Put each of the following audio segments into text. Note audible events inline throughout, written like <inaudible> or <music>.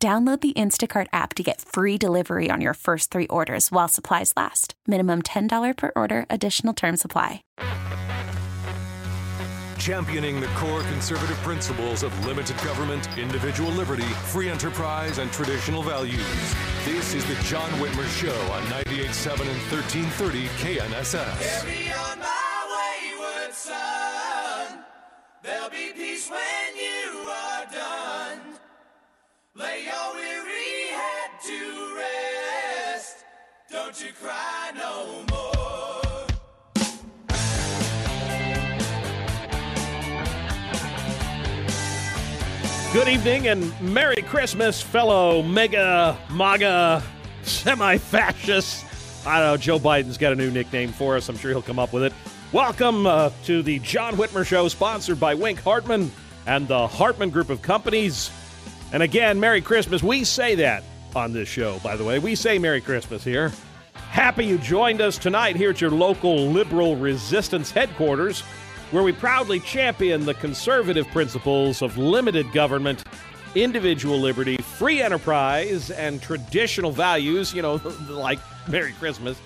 Download the Instacart app to get free delivery on your first three orders while supplies last. Minimum $10 per order, additional term supply. Championing the core conservative principles of limited government, individual liberty, free enterprise, and traditional values. This is the John Whitmer Show on 98.7 and 1330 KNSS. You cry no more. Good evening and Merry Christmas, fellow mega, MAGA, semi fascists. I don't know, Joe Biden's got a new nickname for us. I'm sure he'll come up with it. Welcome uh, to the John Whitmer Show, sponsored by Wink Hartman and the Hartman Group of Companies. And again, Merry Christmas. We say that on this show, by the way. We say Merry Christmas here. Happy you joined us tonight here at your local liberal resistance headquarters, where we proudly champion the conservative principles of limited government, individual liberty, free enterprise, and traditional values, you know, <laughs> like Merry Christmas.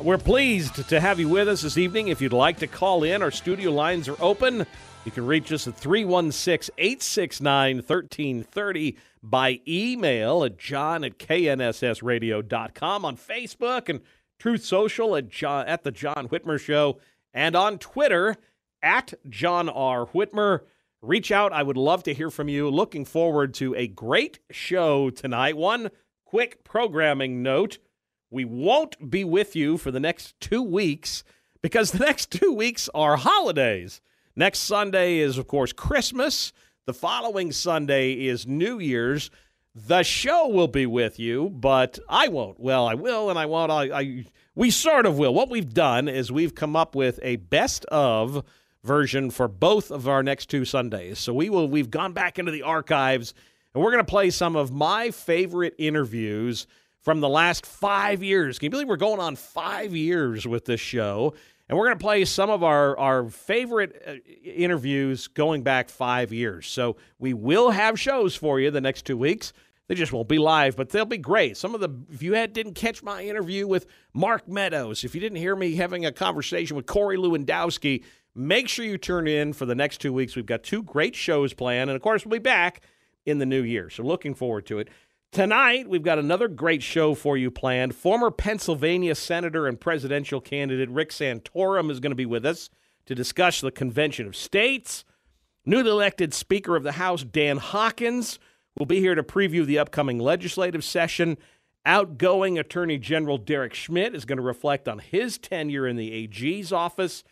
We're pleased to have you with us this evening. If you'd like to call in, our studio lines are open. You can reach us at 316 869 1330 by email at john at knssradio.com, on Facebook and Truth Social at, John, at The John Whitmer Show, and on Twitter at John R. Whitmer. Reach out. I would love to hear from you. Looking forward to a great show tonight. One quick programming note we won't be with you for the next two weeks because the next two weeks are holidays. Next Sunday is, of course, Christmas. The following Sunday is New Year's. The show will be with you, but I won't. Well, I will and I won't. I, I we sort of will. What we've done is we've come up with a best of version for both of our next two Sundays. So we will we've gone back into the archives and we're going to play some of my favorite interviews from the last 5 years. Can you believe we're going on 5 years with this show? And we're going to play some of our, our favorite uh, interviews going back five years. So we will have shows for you the next two weeks. They just won't be live, but they'll be great. Some of the, if you had, didn't catch my interview with Mark Meadows, if you didn't hear me having a conversation with Corey Lewandowski, make sure you turn in for the next two weeks. We've got two great shows planned. And of course, we'll be back in the new year. So looking forward to it. Tonight, we've got another great show for you planned. Former Pennsylvania Senator and presidential candidate Rick Santorum is going to be with us to discuss the Convention of States. Newly elected Speaker of the House Dan Hawkins will be here to preview the upcoming legislative session. Outgoing Attorney General Derek Schmidt is going to reflect on his tenure in the AG's office.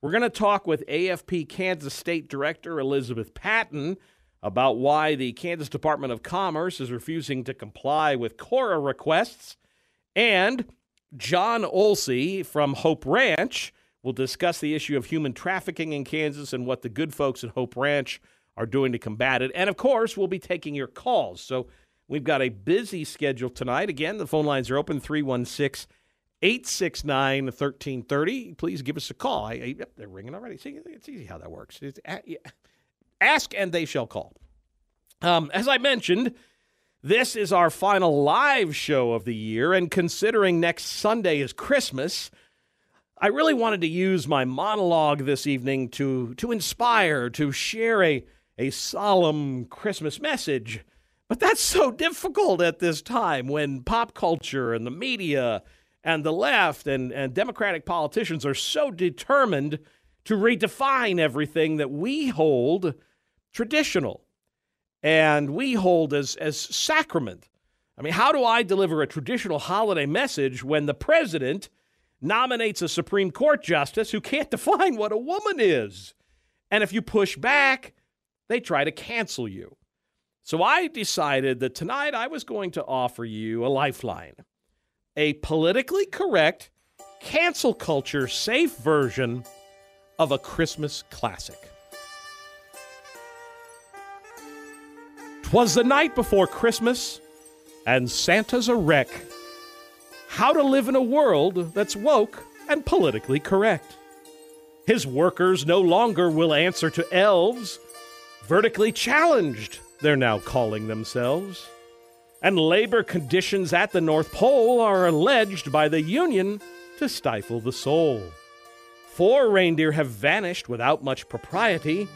We're going to talk with AFP Kansas State Director Elizabeth Patton about why the Kansas Department of Commerce is refusing to comply with KORA requests. And John Olsey from Hope Ranch will discuss the issue of human trafficking in Kansas and what the good folks at Hope Ranch are doing to combat it. And of course, we'll be taking your calls. So we've got a busy schedule tonight. Again, the phone lines are open 316 869 1330. Please give us a call. I, I, they're ringing already. See, it's easy how that works. It's, yeah. Ask and they shall call. Um, as I mentioned, this is our final live show of the year, and considering next Sunday is Christmas, I really wanted to use my monologue this evening to, to inspire, to share a, a solemn Christmas message. But that's so difficult at this time when pop culture and the media and the left and, and Democratic politicians are so determined to redefine everything that we hold traditional and we hold as, as sacrament. I mean, how do I deliver a traditional holiday message when the president nominates a Supreme Court justice who can't <laughs> define what a woman is? And if you push back, they try to cancel you. So I decided that tonight I was going to offer you a lifeline, a politically correct, cancel culture safe version of a Christmas classic. Twas the night before Christmas, and Santa's a wreck. How to live in a world that's woke and politically correct. His workers no longer will answer to elves. Vertically challenged, they're now calling themselves. And labor conditions at the North Pole are alleged by the Union to stifle the soul. Four reindeer have vanished without much propriety,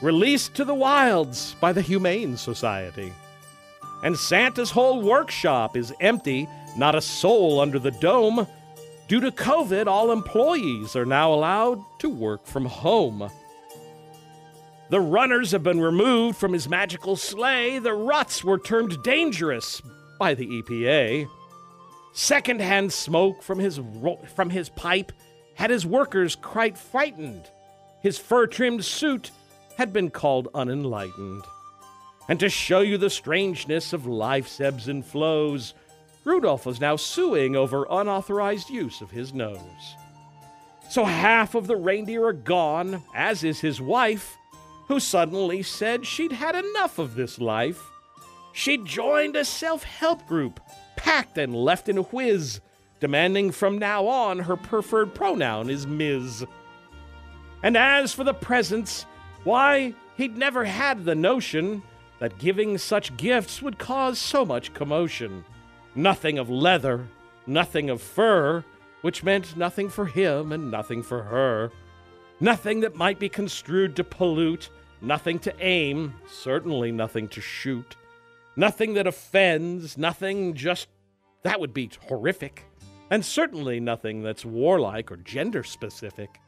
released to the wilds by the Humane Society. And Santa's whole workshop is empty, not a soul under the dome. Due to COVID, all employees are now allowed to work from home. The runners have been removed from his magical sleigh. The ruts were termed dangerous by the EPA. Secondhand smoke from his, ro- from his pipe had his workers quite frightened. His fur trimmed suit had been called unenlightened. And to show you the strangeness of life's ebbs and flows, Rudolph was now suing over unauthorized use of his nose. So half of the reindeer are gone, as is his wife, who suddenly said she'd had enough of this life. She'd joined a self help group, packed and left in a whiz, demanding from now on her preferred pronoun is Ms. And as for the presents, why, he'd never had the notion that giving such gifts would cause so much commotion. Nothing of leather, nothing of fur, which meant nothing for him and nothing for her. Nothing that might be construed to pollute, nothing to aim, certainly nothing to shoot. Nothing that offends, nothing just that would be horrific. And certainly nothing that's warlike or gender specific.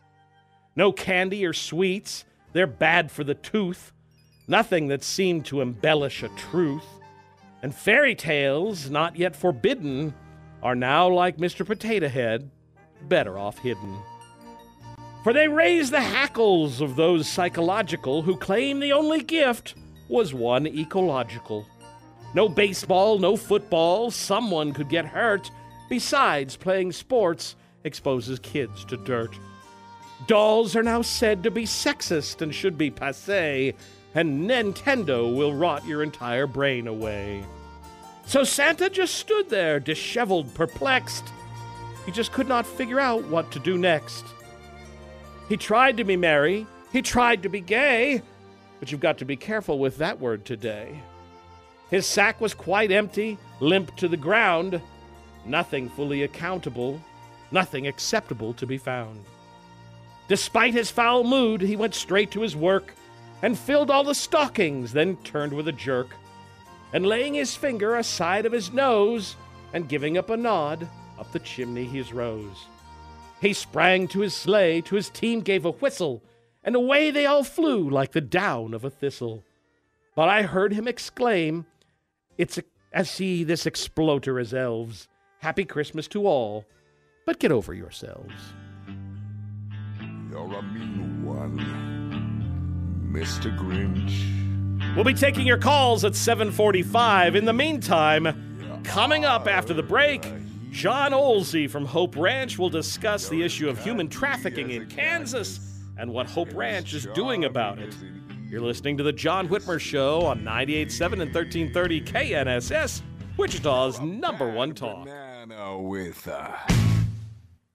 No candy or sweets, they're bad for the tooth. Nothing that seemed to embellish a truth. And fairy tales, not yet forbidden, are now like Mr. Potato Head, better off hidden. For they raise the hackles of those psychological who claim the only gift was one ecological. No baseball, no football, someone could get hurt. Besides, playing sports exposes kids to dirt. Dolls are now said to be sexist and should be passe, and Nintendo will rot your entire brain away. So Santa just stood there, disheveled, perplexed. He just could not figure out what to do next. He tried to be merry, he tried to be gay, but you've got to be careful with that word today. His sack was quite empty, limp to the ground, nothing fully accountable, nothing acceptable to be found. Despite his foul mood, he went straight to his work and filled all the stockings, then turned with a jerk. And laying his finger aside of his nose and giving up a nod, up the chimney he rose. He sprang to his sleigh, to his team gave a whistle, and away they all flew like the down of a thistle. But I heard him exclaim, It's a, as see this exploder as elves. Happy Christmas to all, but get over yourselves. You're a mean one, Mr. Grinch. We'll be taking your calls at 745. In the meantime, coming up after the break, John Olsey from Hope Ranch will discuss the issue of human trafficking in Kansas and what Hope Ranch is doing about it. You're listening to the John Whitmer Show on 98.7 and 1330 KNSS, Wichita's number one talk.